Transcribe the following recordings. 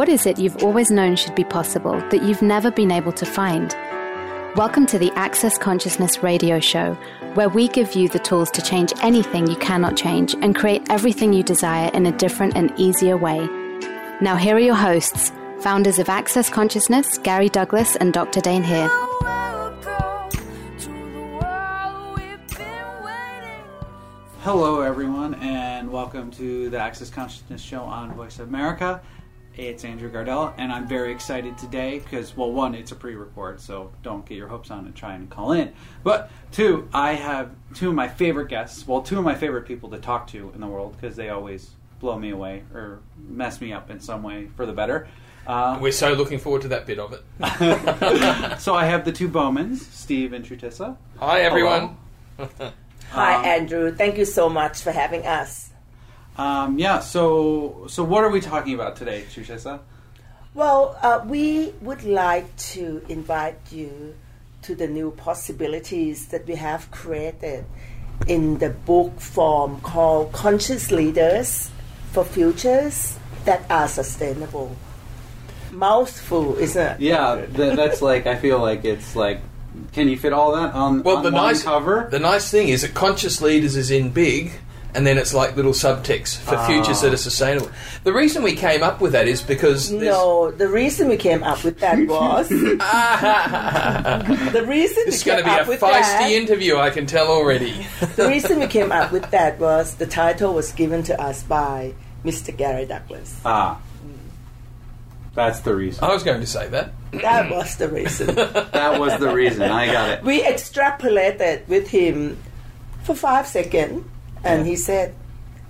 What is it you've always known should be possible that you've never been able to find? Welcome to the Access Consciousness radio show, where we give you the tools to change anything you cannot change and create everything you desire in a different and easier way. Now, here are your hosts, founders of Access Consciousness, Gary Douglas and Dr. Dain Heer. Hello, everyone, and welcome to the Access Consciousness Show on Voice of America. It's Andrew Gardella, and I'm very excited today because, well, one, it's a pre record, so don't get your hopes on and try and call in. But two, I have two of my favorite guests, well, two of my favorite people to talk to in the world because they always blow me away or mess me up in some way for the better. Uh, We're so looking forward to that bit of it. so I have the two Bowmans, Steve and Chutisa. Hi, everyone. Hi, Um, Andrew. Thank you so much for having us. Um, yeah, so so what are we talking about today, Chutisa? Well, uh, we would like to invite you to the new possibilities that we have created in the book form called Conscious Leaders for Futures That Are Sustainable. Mouthful, isn't it? Yeah, th- that's like I feel like it's like, can you fit all that on, Well, on the one nice cover? The nice thing is that conscious leaders is in big, and then it's like little subtext for Ah. futures that are sustainable. The reason we came up with that is because No, the reason we came up with that was the reason it's we going to be a feisty that. interview. I can tell already. the reason we came up with that was the title was given to us by Mr. Gary Douglas. ah, that's the reason. I was going to say that. That was the reason. That was the reason. I got it. we extrapolated with him for five seconds, and he said,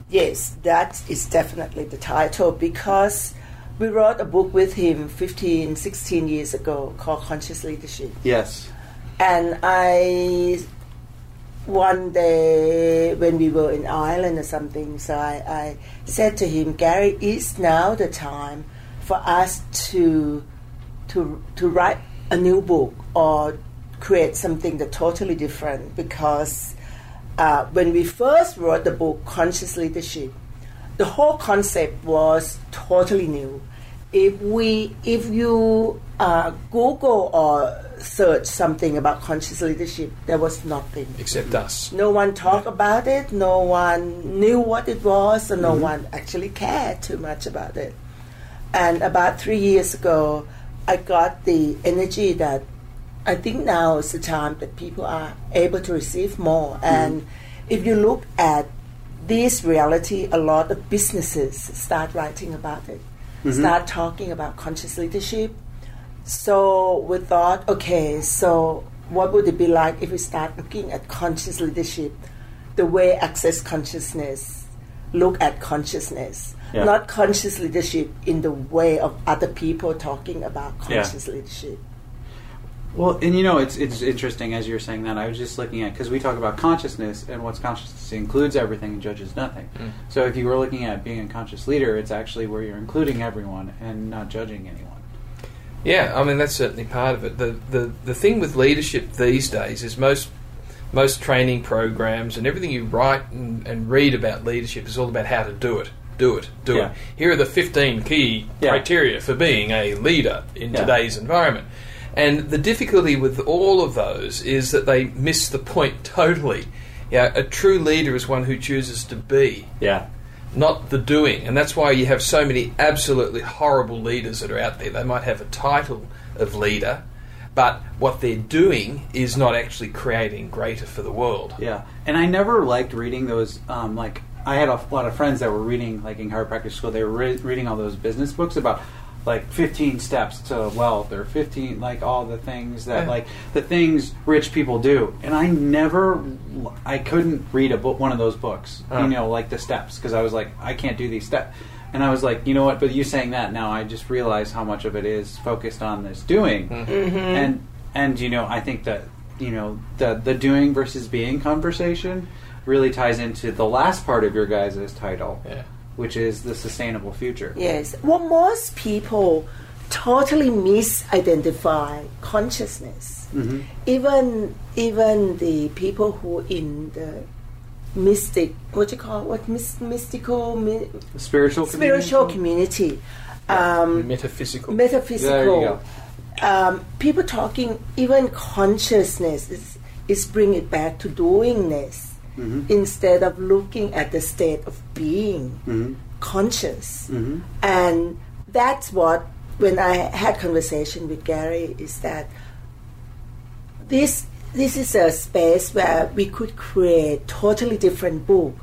Yes, that is definitely the title because we wrote a book with him 15, 16 years ago called Conscious Leadership. Yes. And I, one day when we were in Ireland or something, so I, I said to him, Gary, is now the time for us to, to, to write a new book or create something that totally different because uh, when we first wrote the book Conscious Leadership, the whole concept was totally new. If we, if you uh, Google or search something about conscious leadership, there was nothing. Except us. No one talked about it. No one knew what it was, and no one actually cared too much about it. And about three years ago, I got the energy that I think now is the time that people are able to receive more. Mm. And if you look at this reality, a lot of businesses start writing about it, mm-hmm. start talking about conscious leadership. So we thought, okay, so what would it be like if we start looking at conscious leadership the way access consciousness look at consciousness, Yeah. not conscious leadership in the way of other people talking about Yeah. conscious leadership. Well, and you know, it's it's interesting as you're saying that. I was just looking at because we talk about consciousness, and what's consciousness includes everything and judges nothing. Mm. So if you were looking at being a conscious leader, it's actually where you're including everyone and not judging anyone. Yeah, I mean that's certainly part of it. The the the thing with leadership these days is most most training programs and everything you write and, and read about leadership is all about how to do it. Do it. Do Yeah. it. Here are the 15 key Yeah. criteria for being a leader in Yeah. today's environment. And the difficulty with all of those is that they miss the point totally. Yeah, a true leader is one who chooses to be Yeah. not the doing. And that's why you have so many absolutely horrible leaders that are out there. They might have a title of leader, but what they're doing is not actually creating greater for the world. Yeah, and I never liked reading those. Um, like, I had a lot of friends that were reading, like in chiropractic school, they were re- reading all those business books about like 15 steps to wealth or 15 like all the things that Yeah. like the things rich people do. And i never i couldn't read a book one of those books you uh-huh. know like the steps because i was like i can't do these steps and i was like you know what? But you saying that now i just realize how much of it is focused on this doing. Mm-hmm. Mm-hmm. And and you know i think that you know the the doing versus being conversation really ties into the last part of your guys' title. Yeah. Which is the sustainable future Yes. Well, most people totally misidentify consciousness. Mhm. Even even the people who in the mystic, what you call what mys- mystical, my, spiritual spiritual community? community, um, Metaphysical. metaphysical. Um, people talking even consciousness is, is bring it back to doingness Mhm. instead of looking at the state of being Mhm. conscious. Mhm. And that's what when I had conversation with Gary is that this this is a space where we could create totally different book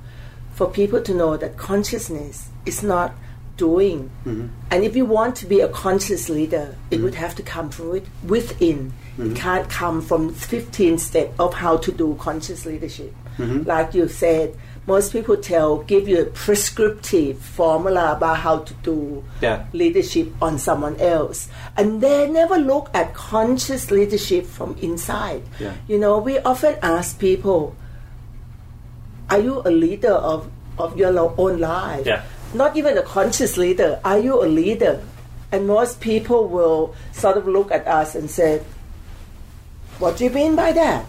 for people to know that consciousness is not doing. Mhm. And if you want to be a conscious leader, it would have to come from it, within. It can't come from 15 steps of how to do conscious leadership. Like you said, most people tell, give you a prescriptive formula about how to do Yeah. leadership on someone else. And they never look at conscious leadership from inside. Yeah. You know, we often ask people, are you a leader of, of your own life? Yeah. Not even a conscious leader. Are you a leader? And most people will sort of look at us and say, What do you mean by that?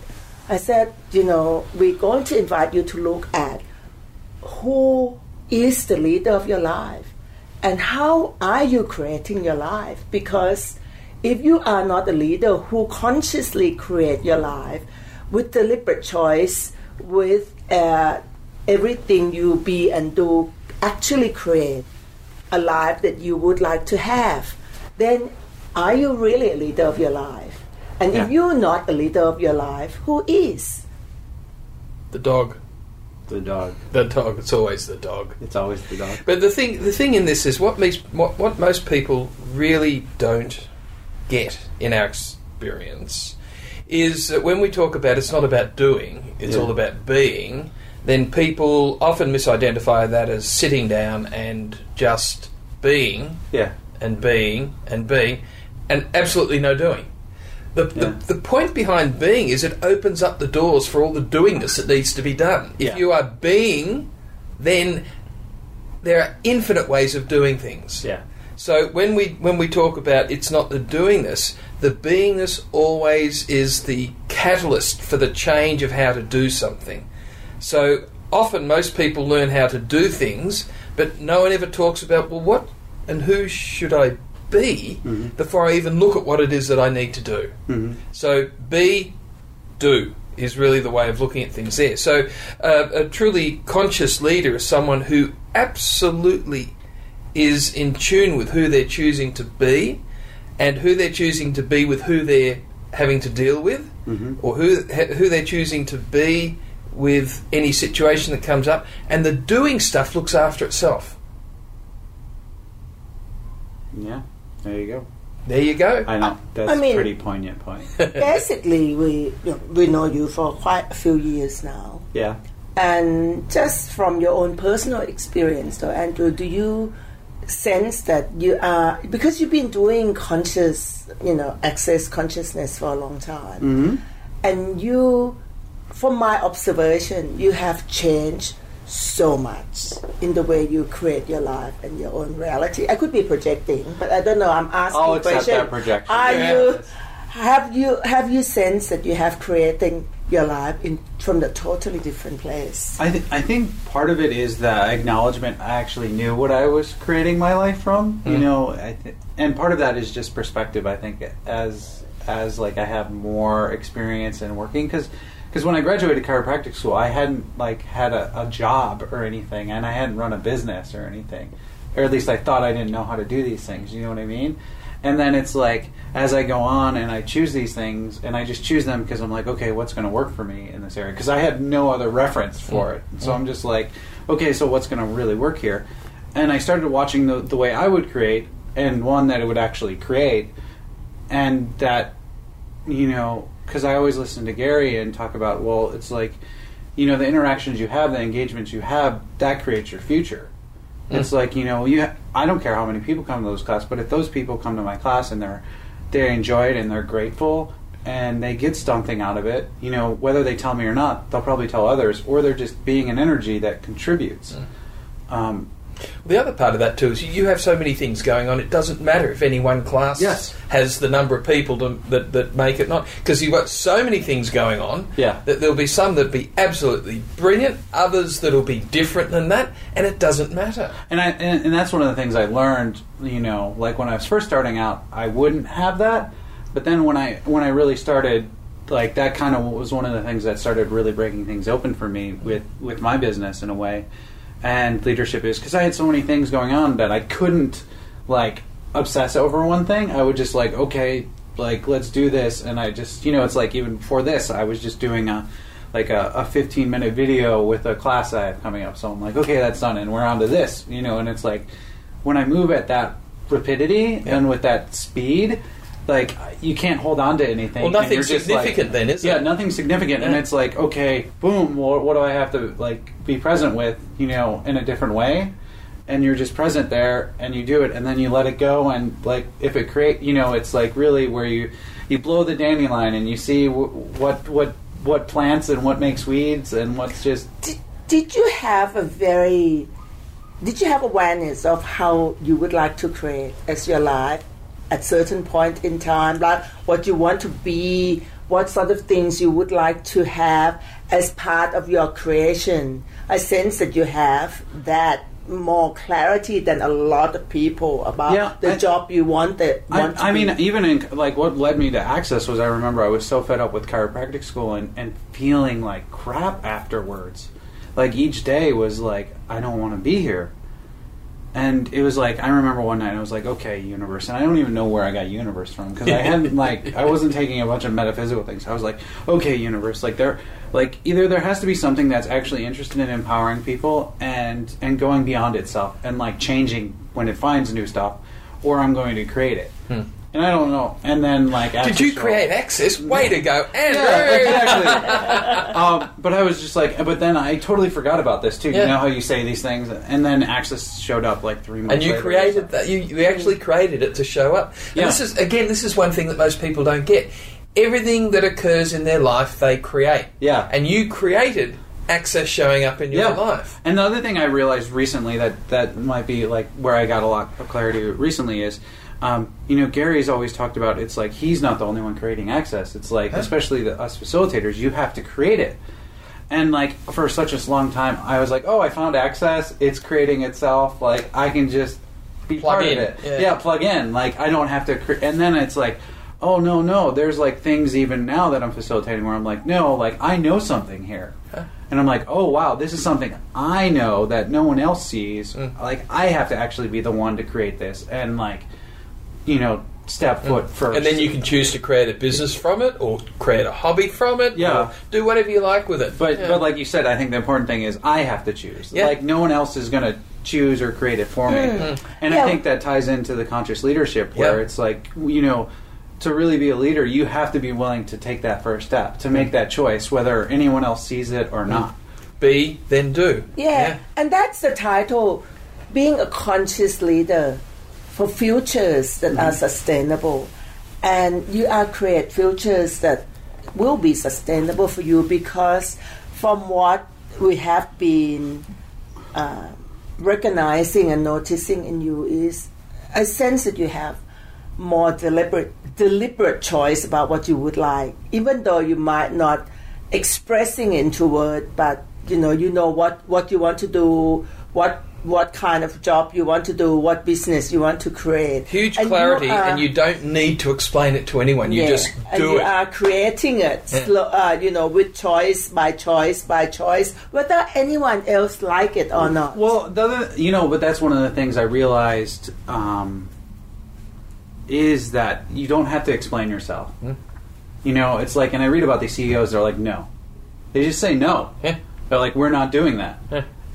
I said, You know, we're going to invite you to look at who is the leader of your life? And how are you creating your life? Because if you are not a leader who consciously create your life with deliberate choice with uh, everything you be and do actually create a life that you would like to have then are you really a leader of your life? And if you're not a leader of your life who is? The dog. The dog. The dog. It's always the dog. It's always the dog. But the thing, the thing in this is what makes what, what most people really don't get in our experience is that when we talk about it's not about doing, it's Yeah. all about being. Then people often misidentify that as sitting down and just being Yeah. and being and being, and absolutely no doing. The, Yeah. the, the point behind being is it opens up the doors for all the doingness that needs to be done. If Yeah. you are being, then there are infinite ways of doing things. Yeah. So when we when we talk about it's not the doingness, the beingness always is the catalyst for the change of how to do something. So often most people learn how to do things, but no one ever talks about well what and who should I be Mhm. before I even look at what it is that I need to do. Mhm. So be, do is really the way of looking at things there. So uh, a truly conscious leader is someone who absolutely is in tune with who they're choosing to be and who they're choosing to be with who they're having to deal with Mhm. or who who they're choosing to be with any situation that comes up and the doing stuff looks after itself. Yeah. There you go. There you go. I know. That's I mean- a pretty poignant point. basically we you know, we know you for quite a few years now Yeah. and just from your own personal experience though andrew do you sense that you are because you've been doing conscious you know access consciousness for a long time Mm-hmm. and you from my observation you have changed so much in the way you create your life and your own reality i could be projecting but i don't know i'm asking I'll accept question. that projection. are Yeah. you have you have you sensed that you have creating your life in from the totally different place I, th- I think part of it is the acknowledgement I actually knew what I was creating my life from. You Mm. know, I th- and part of that is just perspective. I think as as like I have more experience in working because because when I graduated chiropractic school, I hadn't like had a, a job or anything, and I hadn't run a business or anything, or at least I thought I didn't know how to do these things. You know what I mean? And then it's like as I go on and I choose these things, and I just choose them because I'm like, okay, what's going to work for me in this area? Because I had no other reference for mm. it, mm. so I'm just like, okay, so what's going to really work here? And I started watching the the way I would create, and one that it would actually create, and that you know, because I always listen to Gary and talk about, well, it's like, you know, the interactions you have, the engagements you have, that creates your future. It's like you know, you. Ha- I don't care how many people come to those classes, but if those people come to my class and they're they enjoy it and they're grateful and they get something out of it, you know, whether they tell me or not, they'll probably tell others, or they're just being an energy that contributes. Um, The other part of that too is you have so many things going on. It doesn't matter if any one class Yes. has the number of people to, that that make it not because you've got so many things going on. Yeah. that there'll be some that'll be absolutely brilliant, others that'll be different than that, and it doesn't matter. And I and, and that's one of the things I learned. You know, like when I was first starting out, I wouldn't have that. But then when I when I really started, like that kind of was one of the things that started really breaking things open for me with with my business in a way, and leadership is because I had so many things going on that I couldn't like obsess over one thing. I would just like okay, like let's do this, and I just you know it's like even before this, I was just doing a like a, a 15 minute video with a class I have coming up. So I'm like, okay, that's done, and we're on to this, you know. And it's like when I move at that rapidity and with that speed, like you can't hold on to anything. Well, and nothing you're just like- significant then, is yeah, it? Yeah, nothing significant, and it's like, okay, boom. What, what do I have to like be present with, you know, in a different way? And you're just present there, and you do it, and then you let it go, and like if it create, you know, it's like really where you you blow the dandelion, and you see w- what what what plants and what makes weeds, and what's just Did, did you have a very did you have awareness of how you would like to create as your life at certain point in time like what you want to be what sort of things you would like to have as part of your creation. I sense that you have that more clarity than a lot of people about Yeah, the I- job you want that want I, I mean, even in like what led me to Access was I remember I was so fed up with chiropractic school and, and feeling like crap afterwards. Like each day was like I don't want to be here, and it was like I remember one night I was like, okay, universe, and I don't even know where I got universe from because I hadn't like I wasn't taking a bunch of metaphysical things. I was like, okay, universe, like there, like either there has to be something that's actually interested in empowering people and and going beyond itself and like changing when it finds new stuff, or I'm going to create it. Hmm. And I don't know. And then like Hmm. Did you show- create access? Way to go, Andrew! yeah, exactly. um, but I was just like, but then I totally forgot about this too. Yeah. You know how you say these things, and then Access showed up like three months. and you created that. You, you actually created it to show up. And Yeah. this is again, this is one thing that most people don't get. Everything that occurs in their life, they create. Yeah. And you created access showing up in your Yeah. life. And the other thing I realized recently that that might be like where I got a lot of clarity recently is, um, you know, Gary's always talked about it's like he's not the only one creating access. It's like Huh? especially the, us facilitators, you have to create it. And like for such a long time, I was like, oh, I found access. It's creating itself. Like I can just be Plug part in. of it. Yeah. plug in. Like I don't have to. Cre- and then it's like. Oh no no! There's like things even now that I'm facilitating where I'm like no like I know something here, Huh? and I'm like, oh wow, this is something I know that no one else sees. Mm. Like I have to actually be the one to create this, and like, you know, step foot first. Mm. And then you can choose to create a business from it, or create a hobby from it, Yeah. or do whatever you like with it. But Yeah. but like you said, I think the important thing is I have to choose. Yeah. Like no one else is going to choose or create it for me. Mm. And Yeah. I think that ties into the conscious leadership where Yeah. it's like you know. To really be a leader, you have to be willing to take that first step, to make that choice, whether anyone else sees it or not. be then do. Yeah. and that's the title being a conscious leader for futures that are sustainable. And you are create futures that will be sustainable for you because from what we have been uh, recognizing and noticing in you is a sense that you have more deliberate deliberate choice about what you would like even though you might not expressing into word but you know you know what what you want to do what what kind of job you want to do what business you want to create Huge And you clarity, are- and you don't need to explain it to anyone. You yeah, just and do you it. are creating it Yeah. slow, uh, you know with choice by choice by choice whether anyone else like it or not Well, the other, you know, but that's one of the things I realized um, is that you don't have to explain yourself. Hmm. You know, it's like, and I read about these CEOs. They're like, no, they just say no. Yeah. They're like, we're not doing that.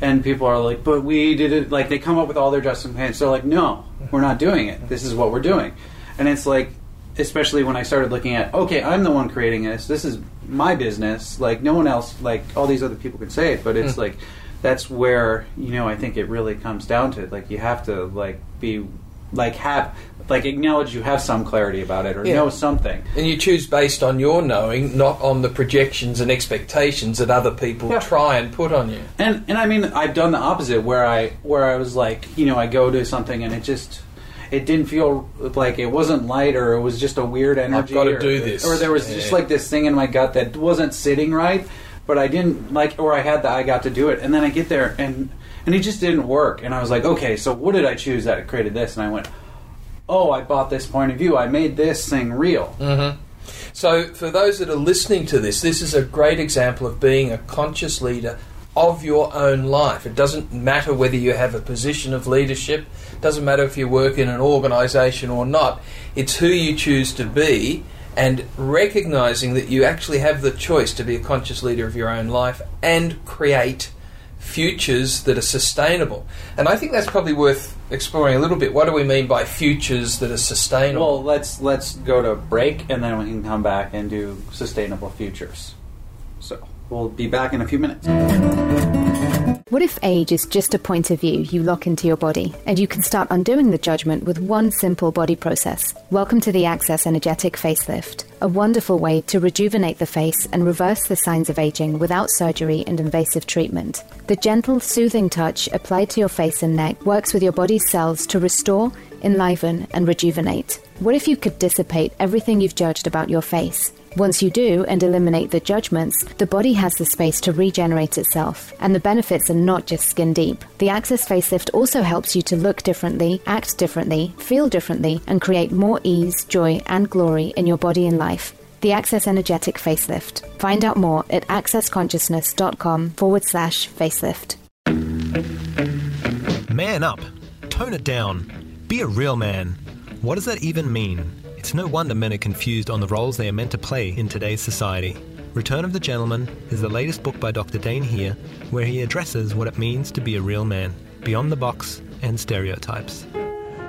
And people are like, but we did it. Like they come up with all their justifications. They're like, no, we're not doing it. This is what we're doing. And it's like, especially when I started looking at, okay, I'm the one creating this. This is my business. Like no one else. Like all these other people can say it, but it's Hmm. like that's where you know I think it really comes down to. Like you have to like be like have like acknowledge you have some clarity about it or Yeah. know something. And you choose based on your knowing, not on the projections and expectations that other people Yeah. try and put on you. And and I mean I've done the opposite where I where I was like you know I go to something and it just it didn't feel like it wasn't light or it was just a weird energy. I've gotta or, do this. or there was just like this thing in my gut that wasn't sitting right. But I didn't like, or I had the I got to do it, and then I get there and and it just didn't work. And I was like, okay, so what did I choose that created this? And I went, oh, I bought this point of view. I made this thing real. Mm. So, for those that are listening to this, this is a great example of being a conscious leader of your own life. It doesn't matter whether you have a position of leadership, doesn't matter if you work in an organization or not. It's who you choose to be and recognizing that you actually have the choice to be a conscious leader of your own life and create futures that are sustainable. And I think that's probably worth exploring a little bit. What do we mean by futures that are sustainable? Well, let's let's go to break and then we can come back and do sustainable futures. So we'll be back in a few minutes. What if age is just a point of view you lock into your body and you can start undoing the judgment with one simple body process? Welcome to the Access Energetic Facelift, a wonderful way to rejuvenate the face and reverse the signs of aging without surgery and invasive treatment. The gentle, soothing touch applied to your face and neck works with your body's cells to restore, enliven, and rejuvenate. What if you could dissipate everything you've judged about your face? Once you do and eliminate the judgments, the body has the space to regenerate itself, and the benefits are not just skin deep. The Access Facelift also helps you to look differently, act differently, feel differently, and create more ease, joy, and glory in your body and life. The Access Energetic Facelift. Find out more at accessconsciousness.com forward slash facelift. Man up. Tone it down. Be a real man. What does that even mean? It's no wonder men are confused on the roles they are meant to play in today's society. Return of the Gentleman is the latest book by Dr. Dain Heer, where he addresses what it means to be a real man, beyond the box and stereotypes.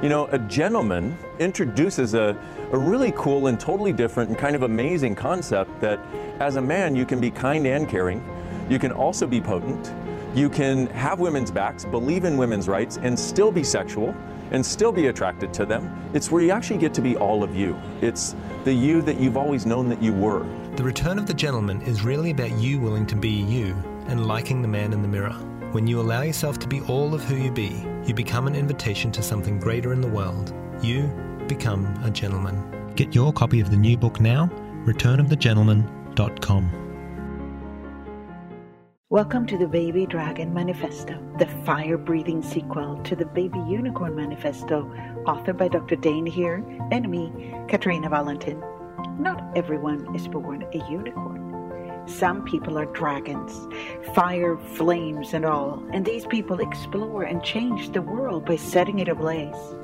You know, a gentleman introduces a, a really cool and totally different and kind of amazing concept that as a man you can be kind and caring, you can also be potent, you can have women's backs, believe in women's rights, and still be sexual and still be attracted to them. It's where you actually get to be all of you. It's the you that you've always known that you were. The Return of the Gentleman is really about you willing to be you and liking the man in the mirror. When you allow yourself to be all of who you be, you become an invitation to something greater in the world. You become a gentleman. Get your copy of the new book now, returnofthegentleman.com. Welcome to the Baby Dragon Manifesto, the fire breathing sequel to the Baby Unicorn Manifesto, authored by Dr. Dain Heer and me, Katarina Wallentin. Not everyone is born a unicorn. Some people are dragons, fire, flames, and all, and these people explore and change the world by setting it ablaze.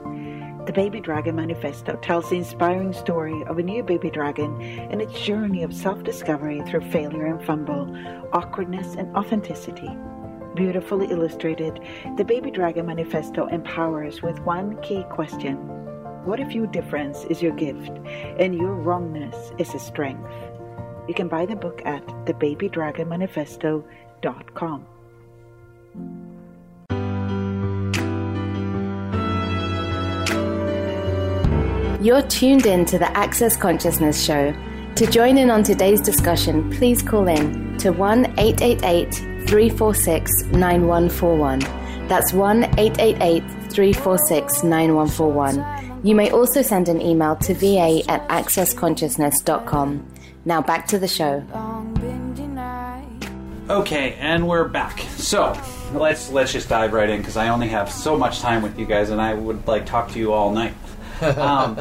The Baby Dragon Manifesto tells the inspiring story of a new baby dragon and its journey of self discovery through failure and fumble, awkwardness and authenticity. Beautifully illustrated, the Baby Dragon Manifesto empowers with one key question What if your difference is your gift and your wrongness is a strength? You can buy the book at thebabydragonmanifesto.com. You're tuned in to the Access Consciousness Show. To join in on today's discussion, please call in to 1 888 346 9141. That's 1 888 346 9141. You may also send an email to va at accessconsciousness.com. Now back to the show. Okay, and we're back. So let's let's just dive right in because I only have so much time with you guys, and I would like talk to you all night. Um,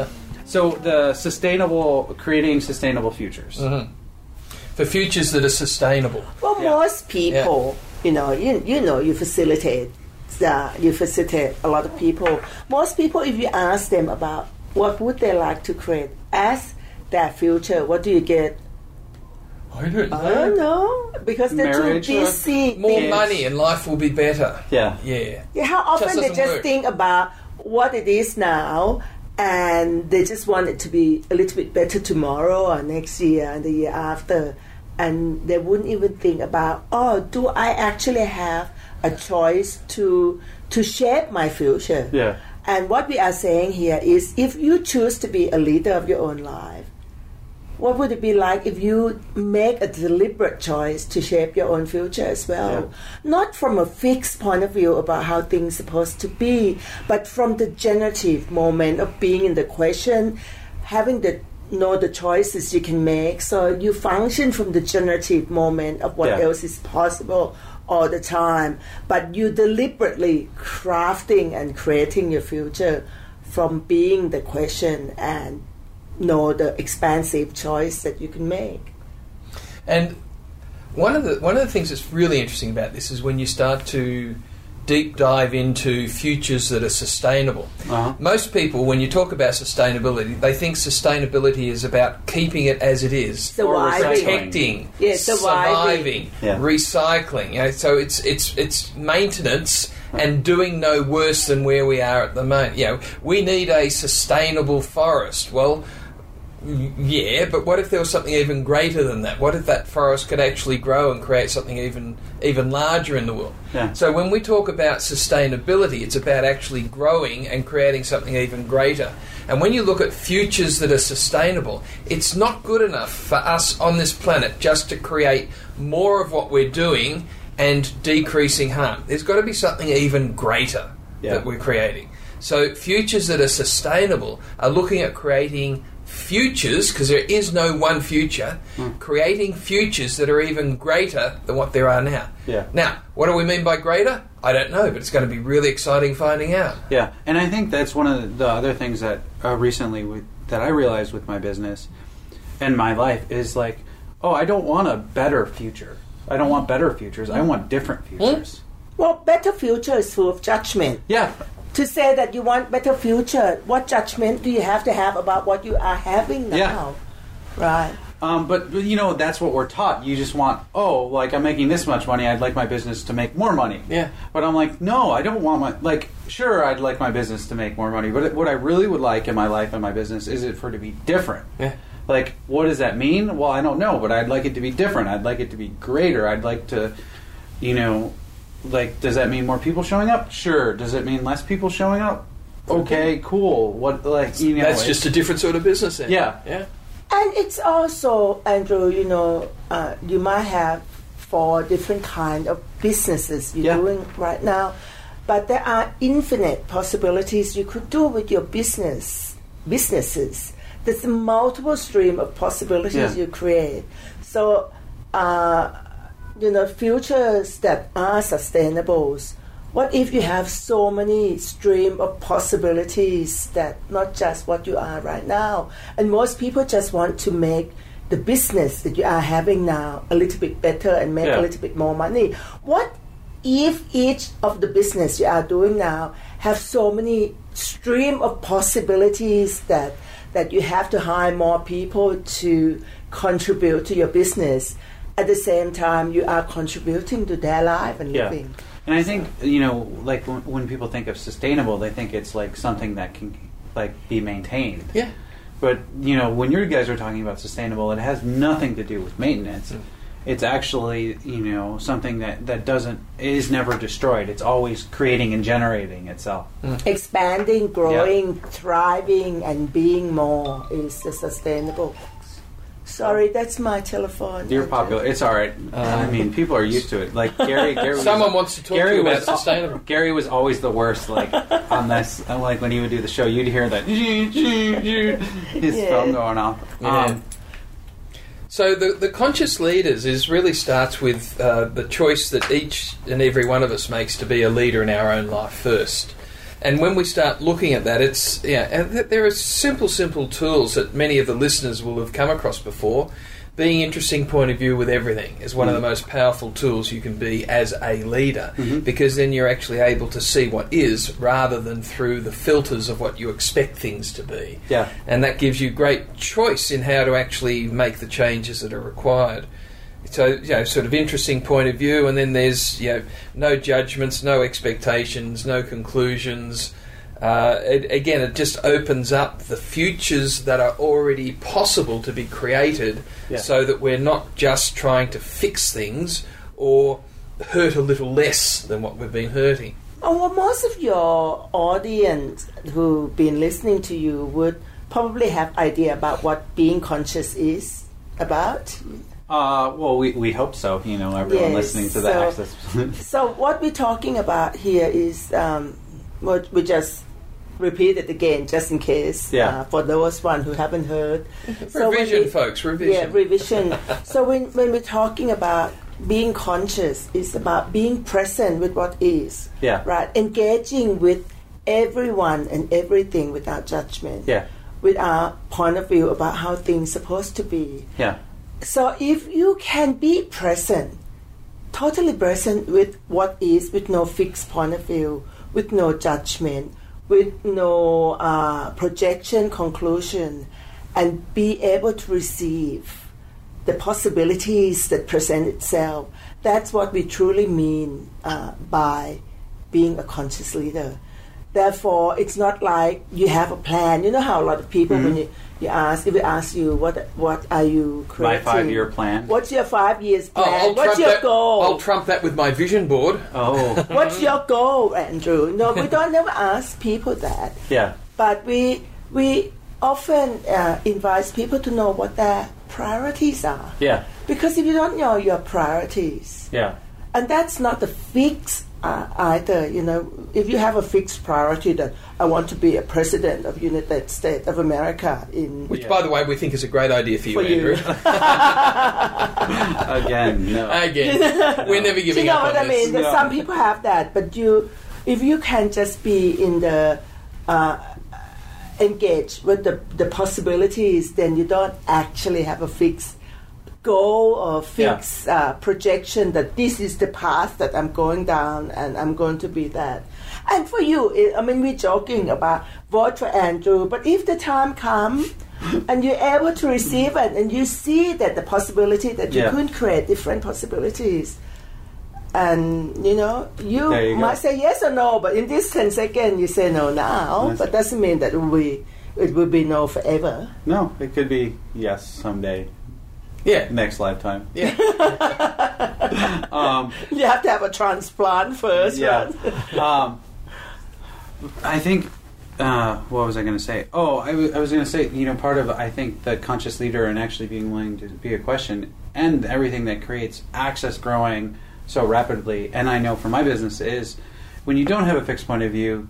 so the sustainable, creating sustainable futures. For futures that are sustainable. Well, Yeah. most people, you know, you, you know, you facilitate, uh, you facilitate a lot of people. Most people, if you ask them about what would they like to create as their future, what do you get? I don't I don't know because they're Marriage too or busy. More thinking- money and life will be better. Yeah. Yeah. Yeah, how often Just they just work. think about what it is now and they just want it to be a little bit better tomorrow or next year and the year after. And they wouldn't even think about, oh, do I actually have a choice to to shape my future? Yeah. And what we are saying here is if you choose to be a leader of your own life, what would it be like if you make a deliberate choice to shape your own future as well? Not from a fixed point of view about how things are supposed to be, but from the generative moment of being in the question, having the know the choices you can make. So you function from the generative moment of what Yeah. else is possible all the time, but you deliberately crafting and creating your future from being the question and know the expansive choice that you can make. And one of the one of the things that's really interesting about this is when you start to deep dive into futures that are sustainable. Uh-huh. Most people, when you talk about sustainability, they think sustainability is about keeping it as it is, Surviving. protecting, Yeah, surviving. surviving, Yeah. recycling. You know, so it's it's it's maintenance and doing no worse than where we are at the moment. You know, we need a sustainable forest. Well. Yeah, but what if there was something even greater than that? What if that forest could actually grow and create something even even larger in the world? Yeah. So when we talk about sustainability, it's about actually growing and creating something even greater. And when you look at futures that are sustainable, it's not good enough for us on this planet just to create more of what we're doing and decreasing harm. There's got to be something even greater Yeah. that we're creating. So futures that are sustainable are looking at creating futures because there is no one future, Hmm. creating futures that are even greater than what there are now. Yeah. Now, what do we mean by greater? I don't know, but it's going to be really exciting finding out. Yeah, and I think that's one of the other things that uh, recently with, that I realized with my business and my life is like, oh, I don't want a better future. I don't want better futures. I want different futures. Well, better future is full of judgment. Yeah, To say that you want better future, what judgment do you have to have about what you are having now? Yeah. Right. um, but, but you know that's what we're taught. You just want, oh, like I'm making this much money. I'd like my business to make more money. Yeah. But I'm like, no, I don't want my like. Sure, I'd like my business to make more money, but what I really would like in my life and my business is it for it to be different. Yeah. Like, what does that mean? Well, I don't know, but I'd like it to be different. I'd like it to be greater. I'd like to, you know, like, does that mean more people showing up? Sure. Does it mean less people showing up? Okay, cool. What, like, you know, That's it's- just a different sort of business then. Yeah. Yeah. And it's also, Andrew, you know, uh, you might have four different kind of businesses you're Yeah. doing right now, but there are infinite possibilities you could do with your business businesses. There's a multiple stream of possibilities Yeah. you create. So, uh, you know, futures that are sustainables. What if you have so many stream of possibilities that not just what you are right now, and most people just want to make the business that you are having now a little bit better and make Yeah. a little bit more money. What if each of the business you are doing now have so many stream of possibilities that that you have to hire more people to contribute to your business at the same time you are contributing to their life and Yeah. living And I think you know, like when, when people think of sustainable, they think it's like something that can like be maintained. Yeah. But you know, when you guys are talking about sustainable, it has nothing to do with maintenance. Mm. It's actually you know something that that doesn't is never destroyed. It's always creating and generating itself. expanding growing thriving and being more is the sustainable sorry that's my telephone You're Andrew. popular. It's all right. I mean, people are used to it. Like Gary, Gary was- Someone wants to talk Gary to you about was- sustainable. Gary was always the worst. Like on this, uh, like when he would do the show, you'd hear that his Yeah. phone going off. Yeah. Um, So the the conscious leaders is really starts with uh, the choice that each and every one of us makes to be a leader in our own life first. And when we start looking at that, it's yeah, there are simple, simple tools that many of the listeners will have come across before. Being interesting point of view with everything is one of the mm. most powerful tools you can be as a leader, mm-hmm. because then you're actually able to see what is rather than through the filters of what you expect things to be yeah. and that gives you great choice in how to actually make the changes that are required. So, you know, sort of interesting point of view, and then there's you know no judgments, no expectations, no conclusions. Uh, it, again, it just opens up the futures that are already possible to be created, Yeah. so that we're not just trying to fix things or hurt a little less than what we've been hurting. Oh, well, most of your audience who've been listening to you would probably have idea about what being conscious is about. Uh, well, we, we hope so. You know, everyone Yes, listening to the so- access. So what we're talking about here is um, what we just repeat it again, just in case Yeah. uh, for those one who haven't heard. So when revision, we- folks. Revision. Yeah, revision. so when when we're talking about being conscious, it's about being present with what is. Yeah. Right. Engaging with everyone and everything without judgment. yeah, With our point of view about how things supposed to be. yeah, So if you can be present, totally present with what is, with no fixed point of view, with no judgment, with no uh, projection, conclusion, and be able to receive the possibilities that present itself. That's what we truly mean uh, by being a conscious leader. Therefore, it's not like you have a plan. You know how a lot of people, when you, you ask, if we ask you, what what are you creating? my five year plan. What's your five years Oh, plan? I'll What's your that, goal? I'll trump that with my vision board. Oh, What's your goal, Andrew? No, we don't never ask people that, yeah, but we we often uh, invite people to know what their priorities are. yeah, Because if you don't know your priorities, yeah, and that's not the fix uh, either. You know, if you have a fixed priority that I want to be a president of United States of America in Which, by the way, we think is a great idea for you, For you. Andrew. again, no. Again, we're never Do you giving know up what I mean? No. Some people have that, but you, if you can just be in the uh, engaged with the the possibilities, then you don't actually have a fixed goal or fixed uh, projection that this is the path that I'm going down and I'm going to be that. And for you, it, I mean, we're joking about vote for Andrew, but if the time comes and you're able to receive it and you see that the possibility that you Yeah. could create different possibilities, and you know, you, There you go. might say yes or no, but in this 10 seconds you say no now, Yes. but doesn't mean that it will be, it will be no forever. No, it could be yes someday, Yeah. next lifetime. Yeah. Um, You have to have a transplant first, yeah. right? um, I think. Uh, what was I going to say? Oh, I was going to say, you know, part of I think the conscious leader and actually being willing to be a question and everything that creates access growing so rapidly. And I know for my business is when you don't have a fixed point of view,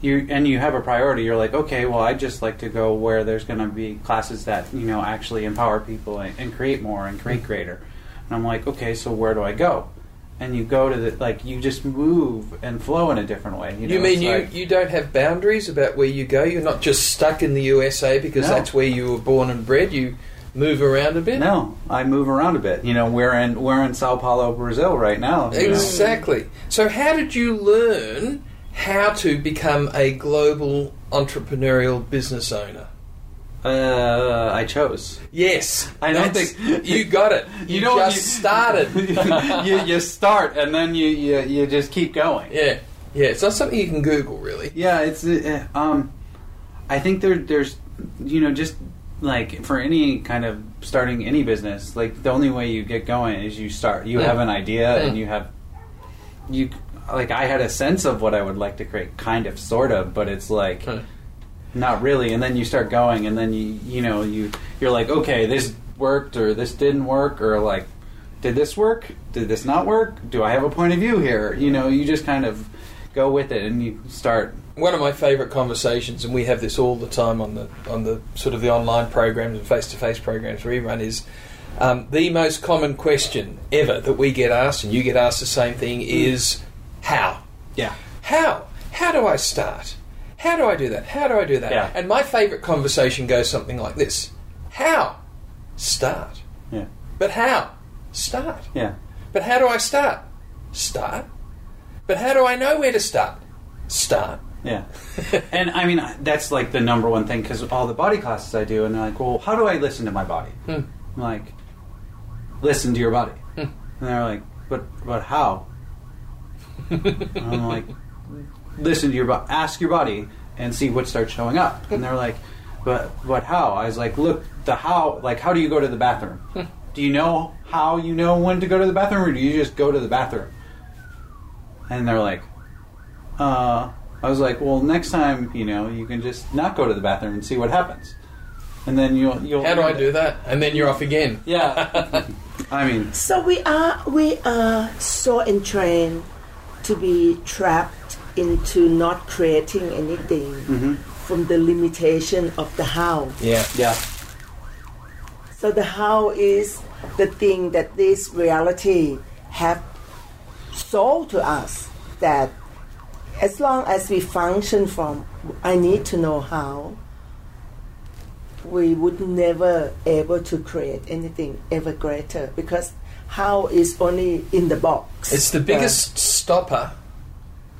you and you have a priority. You're like, okay, well, I just like to go where there's going to be classes that you know actually empower people and, and create more and create greater. And I'm like, okay, so where do I go? And you go to the like you just move and flow in a different way. You, know? You mean It's you, like- you don't have boundaries about where you go? You're not just stuck in the USA because No. that's where you were born and bred. You move around a bit. No, I move around a bit. You know, we're in we're in Sao Paulo, Brazil right now. you know. Exactly. So, how did you learn how to become a global entrepreneurial business owner? Uh, I chose. Yes, I don't think- you got it. You, don't- just you- started. you, you start and then you, you you just keep going. yeah, yeah. It's not something you can Google, really. Yeah, it's uh, um, I think there there's you know just like for any kind of starting any business, like the only way you get going is you start. You Mm. have an idea Mm. and you have you like I had a sense of what I would like to create, kind of, sort of, but it's like Mm. Not really. And then you start going, and then you you know you you're like, okay, this worked or this didn't work, or like, did this work? Did this not work? Do I have a point of view here? You know, you just kind of go with it, and you start. One of my favourite conversations, and we have this all the time on the on the sort of the online programs and face to face programs we run, is um, the most common question ever that we get asked, and you get asked the same thing, is how. Yeah. How? How do I start? How do I do that? How do I do that? Yeah. And my favourite conversation goes something like this How? Start. Yeah. But how? Start. Yeah. But how do I start? Start. But how do I know where to start? Start. Yeah. and I mean, that's like the number one thing because all the body classes I do, and they're like, well, how do I listen to my body? Hmm. I'm like, listen to your body. Hmm. And they're like, but but how? And I'm like, listen to your body, ask your body, and see what starts showing up. And they're like, but but how? I was like, look, the how, like, how do you go to the bathroom? do you know how you know when to go to the bathroom, or do you just go to the bathroom? And they're like, uh, I was like, well, next time, you know, you can just not go to the bathroom and see what happens, and then you'll you'll. How do I do that? And then you're off again. Yeah. I mean, So we are we are so entrained to be trapped into not creating anything mm-hmm. from the limitation of the how. Yeah. yeah. So the how is the thing that this reality have sold to us that as long as we function from I need to know how we would never able to create anything ever greater because how is only in the box. It's the biggest stopper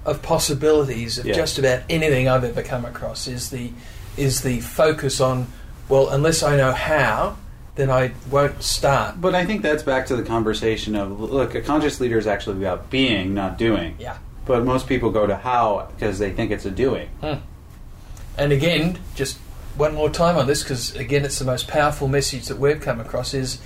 of possibilities of Yeah. just about anything I've ever come across is the is the focus on well unless I know how then I won't start. But I think that's back to the conversation of look, a conscious leader is actually about being, not doing. Yeah. But most people go to how because they think it's a doing. Hmm. And again, just one more time on this because again it's the most powerful message that we've come across is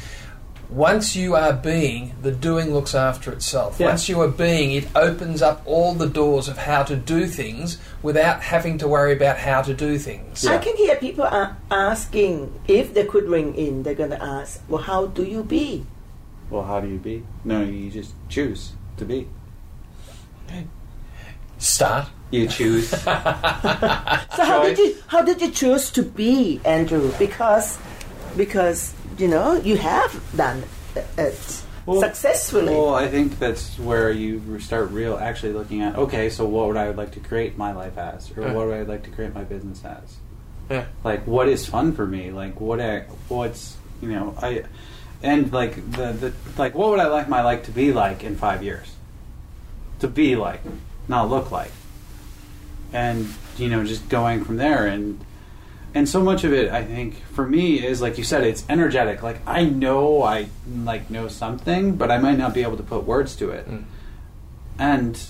once you are being, the doing looks after itself. Yeah. Once you are being, it opens up all the doors of how to do things without having to worry about how to do things. I can hear people a- asking if they could ring in. They're going to ask, "Well, how do you be?" Well, how do you be? No, you just choose to be. Start. You choose. So how did you how did you choose to be Andrew? Because because you know you have done it Well- successfully. Well, I think that's where you start real actually looking at okay, so what would I like to create my life as, or Yeah. what would I like to create my business as? Yeah. Like, what is fun for me? Like, what I, what's you know I, and like the the like what would I like my life to be like in five years? To be like, not look like, and you know just going from there and and so much of it i think for me is like you said it's energetic. Like i know i like know something but i might not be able to put words to it. Mm. and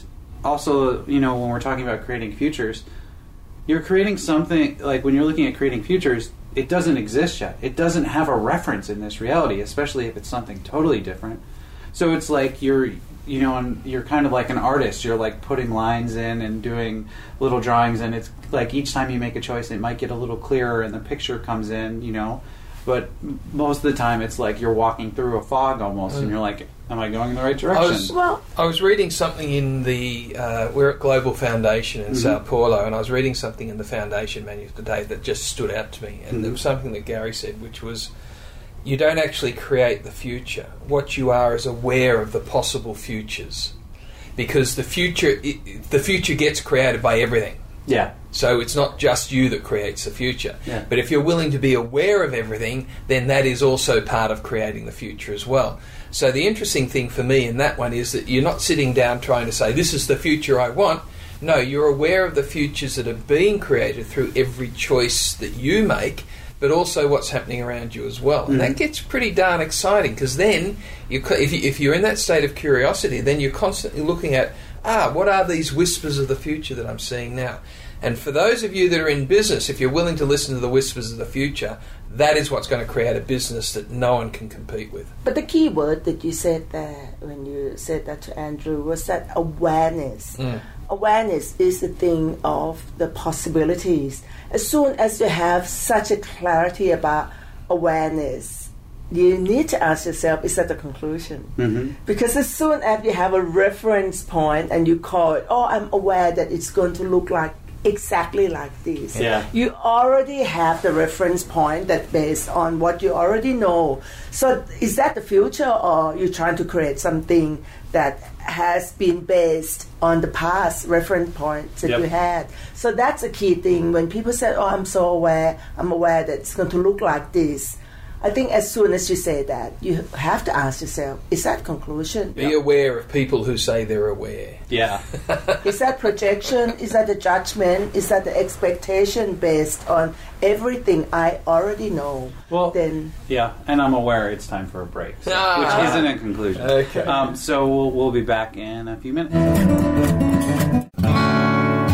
also you know when we're talking about creating futures you're creating something like when you're looking at creating futures it doesn't exist yet. It doesn't have a reference in this reality especially if it's something totally different. So it's like you're you know and you're kind of like an artist. You're like putting lines in and doing little drawings and it's like each time you make a choice it might get a little clearer and the picture comes in you know? But most of the time it's like you're walking through a fog almost and you're like am i going in the right direction was- well, I was reading something in the uh, we're at Global Foundation in Sao Paulo, and I was reading something in the foundation manual today that just stood out to me, and there was something that Gary said, which was, "You don't actually create the future. What you are is aware of the possible futures, because the future the future gets created by everything." yeah So it's not just you that creates the future. Yeah. But if you're willing to be aware of everything, then that is also part of creating the future as well. So the interesting thing for me in that one is that you're not sitting down trying to say, this is the future I want. No, you're aware of the futures that are being created through every choice that you make, but also what's happening around you as well. And that gets pretty darn exciting because then, you, if, you, if you're in that state of curiosity, then you're constantly looking at, ah, what are these whispers of the future that I'm seeing now? And for those of you that are in business, if you're willing to listen to the whispers of the future, that is what's going to create a business that no one can compete with. but the key word that you said there when you said that to Andrew was that awareness. Mm. Awareness is the thing of the possibilities. As soon as you have such a clarity about awareness, you need to ask yourself, is that the conclusion? mm-hmm. Because as soon as you have a reference point and you call it, oh, I'm aware that it's going to look like exactly like this. Yeah. You already have the reference point that based on what you already know. So is that the future or you're trying to create something that has been based on the past reference points that Yep. you had? So that's a key thing. Mm-hmm. When people say, Oh, I'm so aware, I'm aware that it's going to look like this. I think as soon as you say that, you have to ask yourself, is that conclusion? Be aware of people who say they're aware. yeah Is that projection? Is that the judgment? Is that the expectation based on everything I already know? Well, then Yeah, and I'm aware it's time for a break, so- Ah. which isn't a conclusion. Okay. Um, so we'll, we'll be back in a few minutes.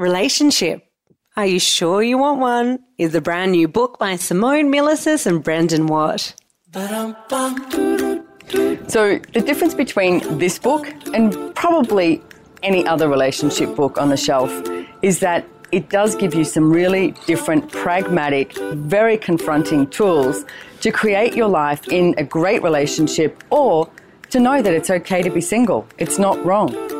Relationship. Are you sure you want one? Is a brand new book by Simone Milasas and Brendon Watt. So, the difference between this book and probably any other relationship book on the shelf is that it does give you some really different, pragmatic, very confronting tools to create your life in a great relationship or to know that it's okay to be single. It's not wrong.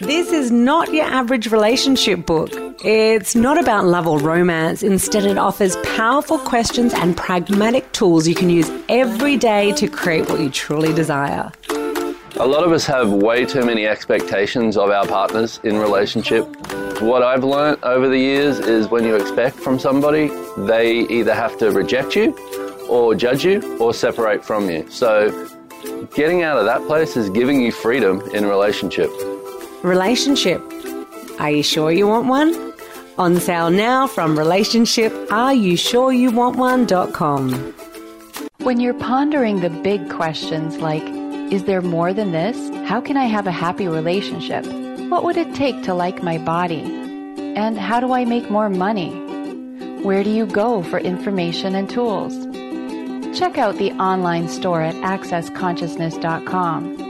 This is not your average relationship book. It's not about love or romance. Instead, it offers powerful questions and pragmatic tools you can use every day to create what you truly desire. A lot of us have way too many expectations of our partners in relationship. What I've learned over the years is when you expect from somebody, they either have to reject you or judge you or separate from you. So getting out of that place is giving you freedom in relationship. Relationship. Are you sure you want one? On sale now from relationshipareyoussureyouwantone.com. When you're pondering the big questions like, is there more than this? How can I have a happy relationship? What would it take to like my body? And how do I make more money? Where do you go for information and tools? Check out the online store at accessconsciousness.com.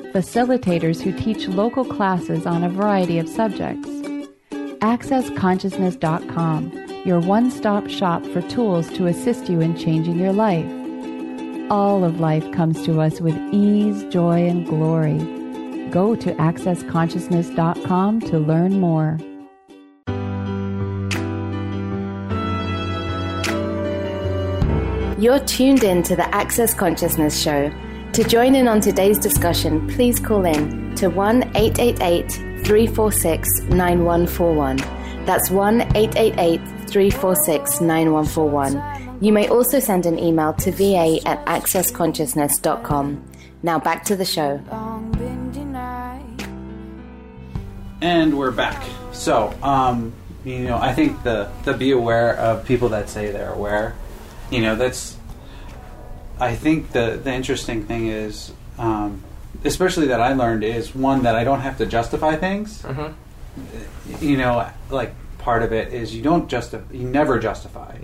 facilitators who teach local classes on a variety of subjects. AccessConsciousness.com, your one stop shop for tools to assist you in changing your life. All of life comes to us with ease, joy, and glory. Go to AccessConsciousness.com to learn more. You're tuned in to the Access Consciousness Show. To join in on today's discussion, please call in to 1 888 346 9141. That's 1 888 346 9141. You may also send an email to va at accessconsciousness.com. Now back to the show. And we're back. So, um, you know, I think the the be aware of people that say they're aware. You know, that's. I think the the interesting thing is, um, especially that I learned is one that I don't have to justify things. Mm-hmm. You know, like part of it is you don't justify, you never justify,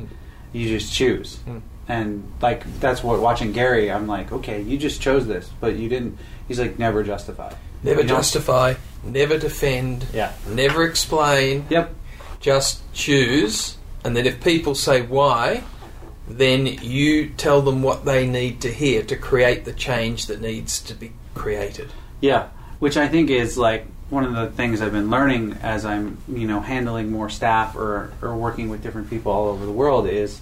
you just choose. Mm. And like that's what watching Gary, I'm like, okay, you just chose this, but you didn't. He's like, never justify. Never You don't- justify, never defend, Yeah. never explain. Yep. Just choose, and then if people say why, then you tell them what they need to hear to create the change that needs to be created. Yeah, which I think is like one of the things I've been learning as I'm, you know, handling more staff or, or working with different people all over the world is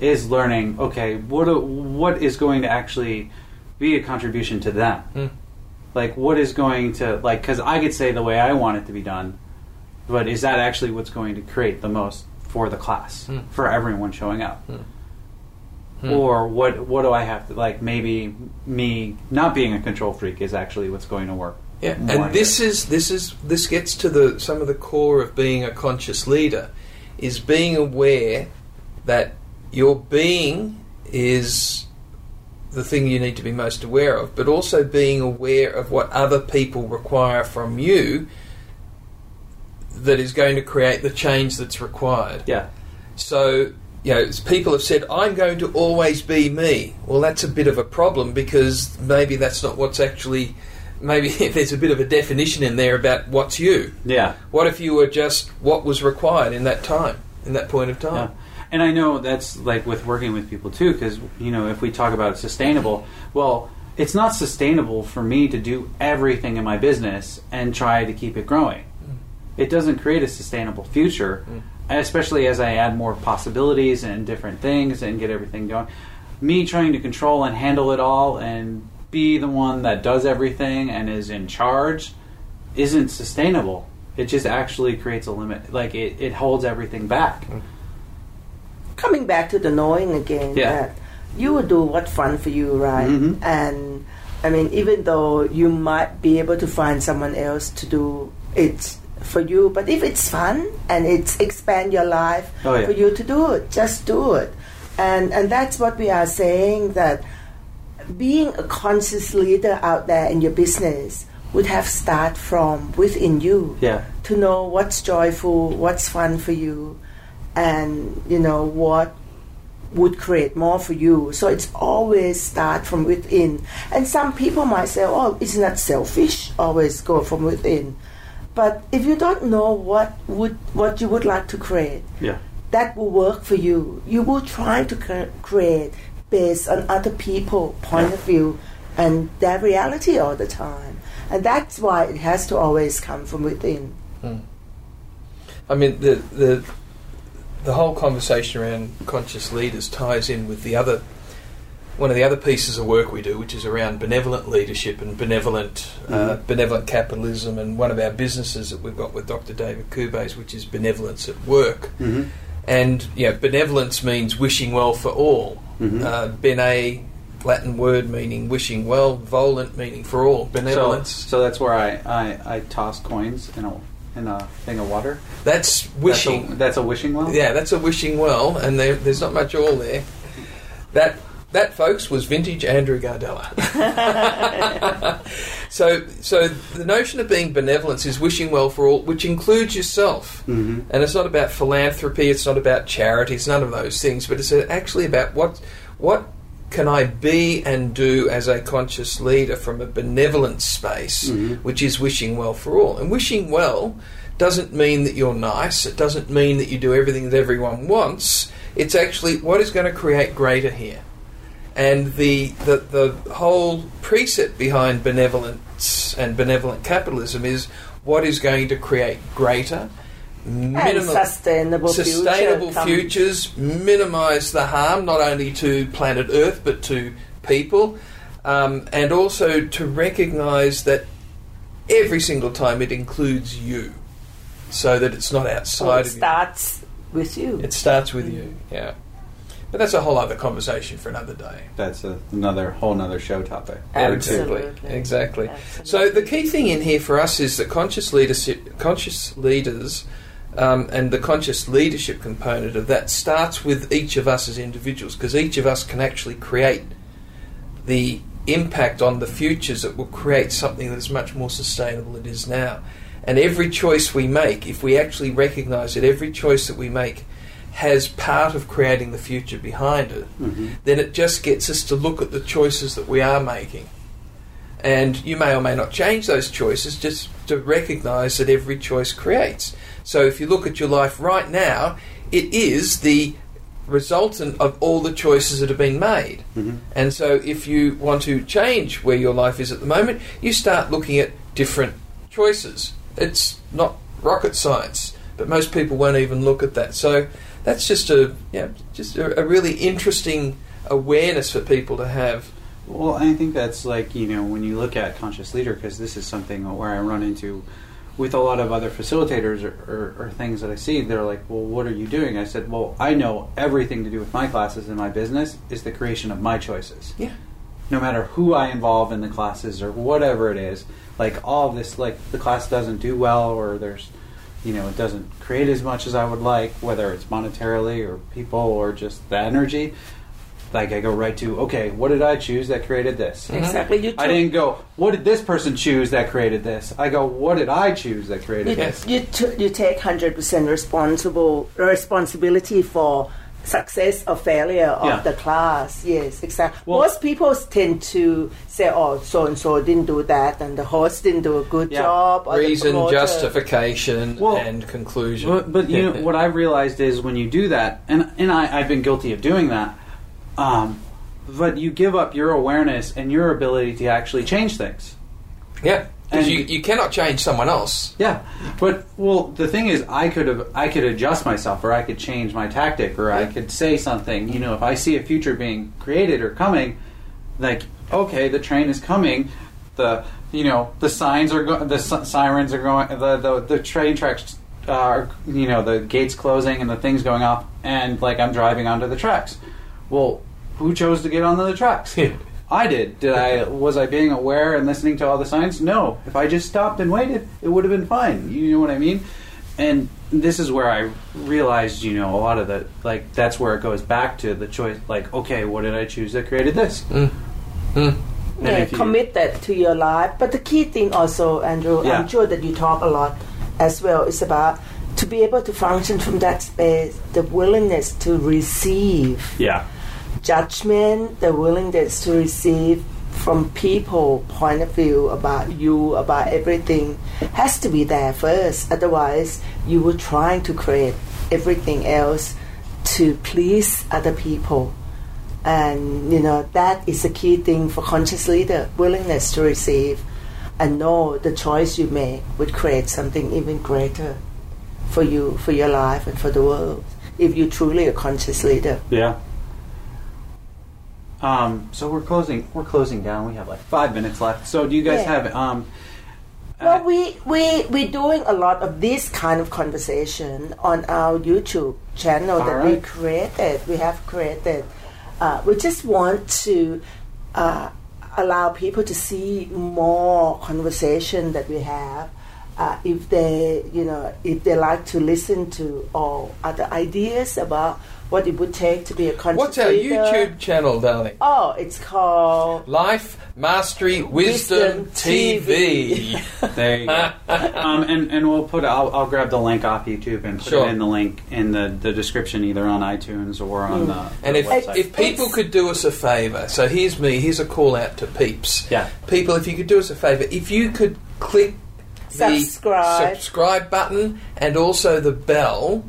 is learning. Okay, what what is going to actually be a contribution to them? Hmm. Like, what is going to like? Because I could say the way I want it to be done, but is that actually what's going to create the most for the class Hmm. for everyone showing up? Hmm. Or what? What do I have to like? Maybe me not being a control freak is actually what's going to work. Yeah, and this is this is this gets to the some of the core of being a conscious leader is being aware that your being is the thing you need to be most aware of, but also being aware of what other people require from you that is going to create the change that's required. Yeah. So you know, people have said, I'm going to always be me. Well, that's a bit of a problem because maybe that's not what's actually. Maybe there's a bit of a definition in there about what's you. Yeah. What if you were just what was required in that time, in that point of time? Yeah. And I know that's like with working with people too, because you know if we talk about sustainable, well, it's not sustainable for me to do everything in my business and try to keep it growing. Mm. It doesn't create a sustainable future, mm. Especially as I add more possibilities and different things and get everything going. Me trying to control and handle it all and be the one that does everything and is in charge isn't sustainable. It just actually creates a limit. Like it, it holds everything back. Coming back to the knowing again, Yeah. that you will do what's fun for you, right? Mhm. And I mean, even though you might be able to find someone else to do it for you, but if it's fun and it's expand your life Oh, yeah. for you to do it, just do it. And and that's what we are saying that being a conscious leader out there in your business would have start from within you Yeah. to know what's joyful, what's fun for you, and you know what would create more for you. So it's always start from within. And some people might say, "Oh, isn't that selfish? Always go from within." But if you don't know what would what you would like to create, Yeah. that will work for you. You will try to cre- create based on other people' point of view and their reality all the time. And that's why it has to always come from within. Hmm. I mean, the the the whole conversation around conscious leaders ties in with the other one of the other pieces of work we do, which is around benevolent leadership and benevolent uh, Mhm. benevolent capitalism, and one of our businesses that we've got with Dr. David Kube's, which is benevolence at work. Mhm. And you know, benevolence means wishing well for all. Mhm. Uh, bene, Latin word meaning wishing well, volent meaning for all. Benevolence. So, so that's where I, I, I toss coins in a in a thing of water. That's wishing. That's a, that's a wishing well. Yeah, that's a wishing well, and there, there's not much all there. That that, folks, was vintage Andrew Gardella. so, so the notion of being benevolence is wishing well for all, which includes yourself. Mm-hmm. And it's not about philanthropy. It's not about charity. It's none of those things. But it's actually about what what can I be and do as a conscious leader from a benevolent space, Mhm. which is wishing well for all. And wishing well doesn't mean that you're nice. It doesn't mean that you do everything that everyone wants. It's actually what is going to create greater here. And the, the, the whole precept behind benevolence and benevolent capitalism is what is going to create greater, and sustainable, sustainable future futures, minimise the harm not only to planet Earth but to people, um, and also to recognise that every single time it includes you, so that it's not outside it of you. starts with you. It starts with you, yeah. But that's a whole other conversation for another day. That's a, another whole another show topic. Exactly. Exactly. So the key thing in here for us is that conscious leadership, conscious leaders, um, and the conscious leadership component of that starts with each of us as individuals, because each of us can actually create the impact on the futures that will create something that is much more sustainable than it is now. And every choice we make, if we actually recognise that every choice that we make has part of creating the future behind it, Mm-hmm. then it just gets us to look at the choices that we are making. And you may or may not change those choices, just to recognise that every choice creates. So if you look at your life right now, it is the resultant of all the choices that have been made. Mhm. And so if you want to change where your life is at the moment, you start looking at different choices. It's not rocket science, but most people won't even look at that. So that's just a yeah, just a, a really interesting awareness for people to have. Well, I think that's like you know when you look at conscious leader because this is something where I run into with a lot of other facilitators or, or, or things that I see. They're like, "Well, what are you doing?" I said, "Well, I know everything to do with my classes and my business is the creation of my choices. Yeah. No matter who I involve in the classes or whatever it is, like all this, like the class doesn't do well or there's." You know, it doesn't create as much as I would like, whether it's monetarily or people or just the energy like I go right to okay, what did I choose that created this? Mm-hmm. Exactly. You I didn't go. What did this person choose that created this? I go. What did I choose that created You, this? you, t- you take hundred percent responsible responsibility for success or failure of Yeah. the class. Yes, exactly. Well- Most people tend to say, "Oh, so and so didn't do that, and the host didn't do a good Yeah. job." Or Reason, justification, Well, and conclusion. But, but you know what I realized is when you do that, and and I, I've been guilty of doing that. Um, but you give up your awareness and your ability to actually change things. yeah, because and- you, you cannot change someone else. Yeah, but well, the thing is, I could have, I could adjust myself, or I could change my tactic, or I could say something. You know, if I see a future being created or coming, like, okay, the train is coming, the you know the signs are going, the si- sirens are going, the the, the train tracks are, you know, the gates closing and the things going off, and like I'm driving onto the tracks. Well, who chose to get onto the tracks? I did. Did I? Was I being aware and listening to all the signs? No. If I just stopped and waited, it would have been fine. You know what I mean? And this is where I realized, you know, a lot of the like that's where it goes back to the choice. Like, okay, what did I choose that created this? Mm. Mm. And yeah, you- commit that to your life. But the key thing also, Andrew, Yeah. I'm sure that you talk a lot as well, is about to be able to function from that space, the willingness to receive Yeah. Judgment, the willingness to receive from people point of view about you, about everything, has to be there first. Otherwise, you were trying to create everything else to please other people. And you know that is the key thing for conscious leader: willingness to receive and know the choice you make would create something even greater for you, for your life, and for the world. If you're truly a conscious leader. Yeah. Um, so we're closing. We're closing down. We have like five minutes left. So do you guys Yeah. have um? Well, we we we're doing a lot of this kind of conversation on our YouTube channel that we Alright. created. We have created. Uh, we just want to uh, allow people to see more conversation that we have. Uh, if they, you know, if they like to listen to all other ideas about what it would take to be a conscious What's our leader. YouTube channel, darling? Oh, it's called Life Mastery Wisdom, Wisdom TV. There you go. um, and and we'll put. I'll, I'll grab the link off YouTube and put Sure. it in the link in the, the description either on iTunes or on the, And the if, website. if people could do us a favour, so here's me, here's a call out to peeps. Yeah. People, if you could do us a favour, if you could click the Subscribe. subscribe button and also the bell,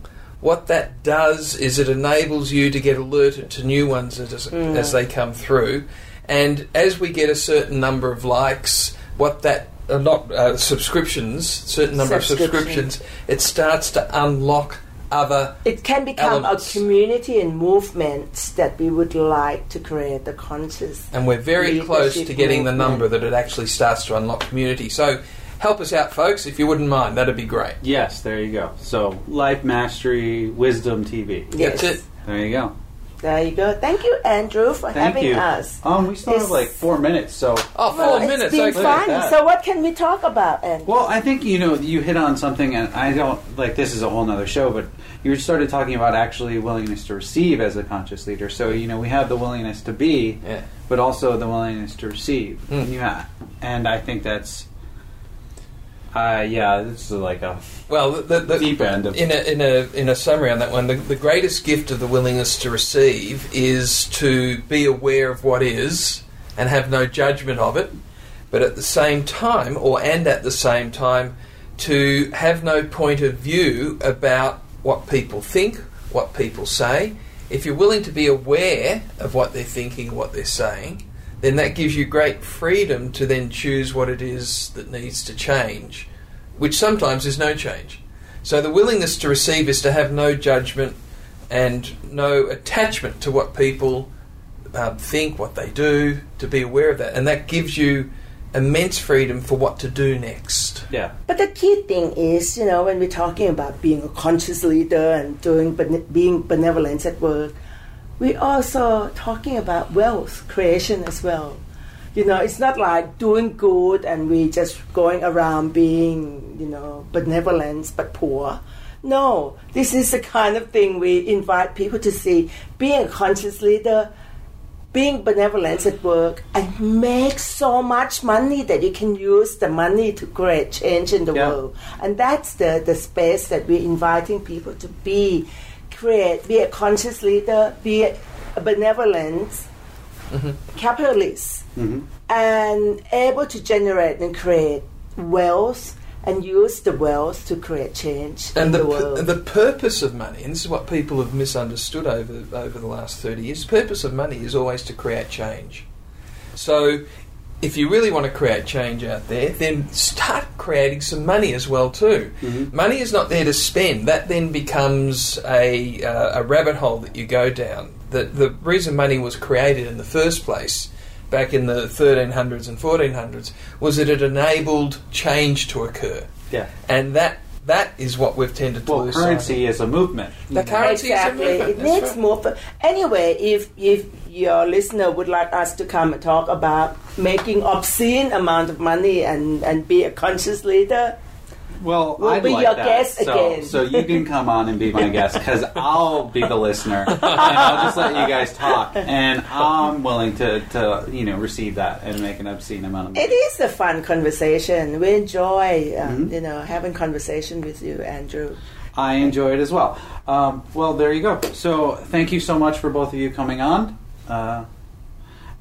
what that does is it enables you to get alerted to new ones as, Mm. as they come through. And as we get a certain number of likes, what that uh, not uh, subscriptions, certain number of subscriptions, it starts to unlock other it can become elements. a community and movements that we would like to create the conscious and we're very close to getting the number that it actually starts to unlock community. So help us out, folks, if you wouldn't mind. That'd be great. yes, there you go. So Life Mastery Wisdom TV. Yes. That's it. There you go. There you go. Thank you, Andrew, for Thank having you. us. Um, we still have like four minutes. So Oh, four Well, minutes. It's been okay. Fun. So, what can we talk about, Andrew? Well, I think you know you hit on something, and I don't like this is a whole other show, but you started talking about actually willingness to receive as a conscious leader. So you know we have the willingness to be, Yeah. but also the willingness to receive. Mm. Yeah, and I think that's, uh, yeah, this is like a Well, the, the, the, deep end of in a in a in a summary on that one, the, the greatest gift of the willingness to receive is to be aware of what is and have no judgment of it, but at the same time, or and at the same time, to have no point of view about what people think, what people say. If you're willing to be aware of what they're thinking, what they're saying, then that gives you great freedom to then choose what it is that needs to change, which sometimes is no change. So the willingness to receive is to have no judgment and no attachment to what people um, think, what they do, to be aware of that. And that gives you immense freedom for what to do next. yeah. But the key thing is, you know, when we're talking about being a conscious leader and doing bene- being benevolence at work, we're also talking about wealth creation as well. You know, it's not like doing good and we just going around being, you know, benevolence but poor. No, this is the kind of thing we invite people to see. Being a conscious leader, being benevolent at work, and make so much money that you can use the money to create change in the Yeah. world. And that's the, the space that we're inviting people to be create, be a conscious leader, be a benevolent mm-hmm. capitalist, mm-hmm. and able to generate and create wealth and use the wealth to create change And in the, the, pu- world. the purpose of money, and this is what people have misunderstood over over the last thirty years. The purpose of money is always to create change. So, if you really want to create change out there, then start creating some money as well too. Money is not there to spend. That then becomes a uh, a rabbit hole that you go down. The the reason money was created in the first place. Back in the 1300s and 1400s, was that it enabled change to occur Yeah. and that that is what we've tended to Well, lose. currency is a movement. The currency exactly. is a movement. It that's needs right. more. But anyway, if if your listener would like us to come and talk about making obscene amount of money and and be a conscious leader, Well, We'll I'd be like your that. guest so, again. so you can come on and be my guest because I'll be the listener and I'll just let you guys talk, and I'm willing to, to you know receive that and make an obscene amount of money. it is a fun conversation. We enjoy uh, Mm-hmm. you know having conversation with you, Andrew. I enjoy it as well. Um, well, there you go. So thank you so much for both of you coming on. Uh,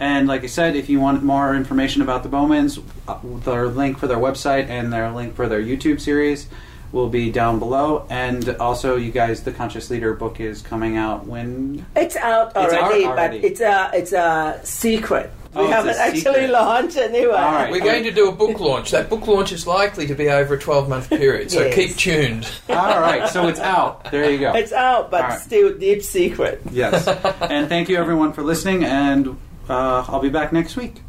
and like I said, if you want more information about the Bowmans, uh, their link for their website and their link for their YouTube series will be down below. And also, you guys, the Conscious Leader book is coming out when It's out It's out already, already. but it's a it's a secret. We Oh, haven't actually secret. launched anyway. All right. We're going to do a book launch. That book launch is likely to be over a 12 month period, so Yes. keep tuned. All right, so it's out. There you go. It's out, but All right. still deep secret. Yes. and thank you everyone for listening, and uh, I'll be back next week.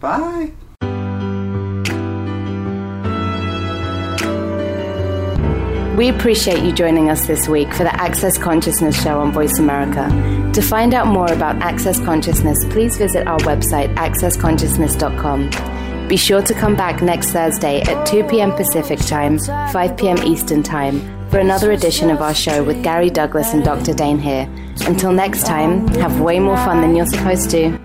Bye. We appreciate you joining us this week for the Access Consciousness Show on Voice America. To find out more about Access Consciousness, please visit our website, accessconsciousness.com. Be sure to come back next Thursday at 2 p.m. Pacific Time, 5 p.m. Eastern Time, for another edition of our show with Gary Douglas and Dr. Dain Heer. Until next time, have way more fun than you're supposed to.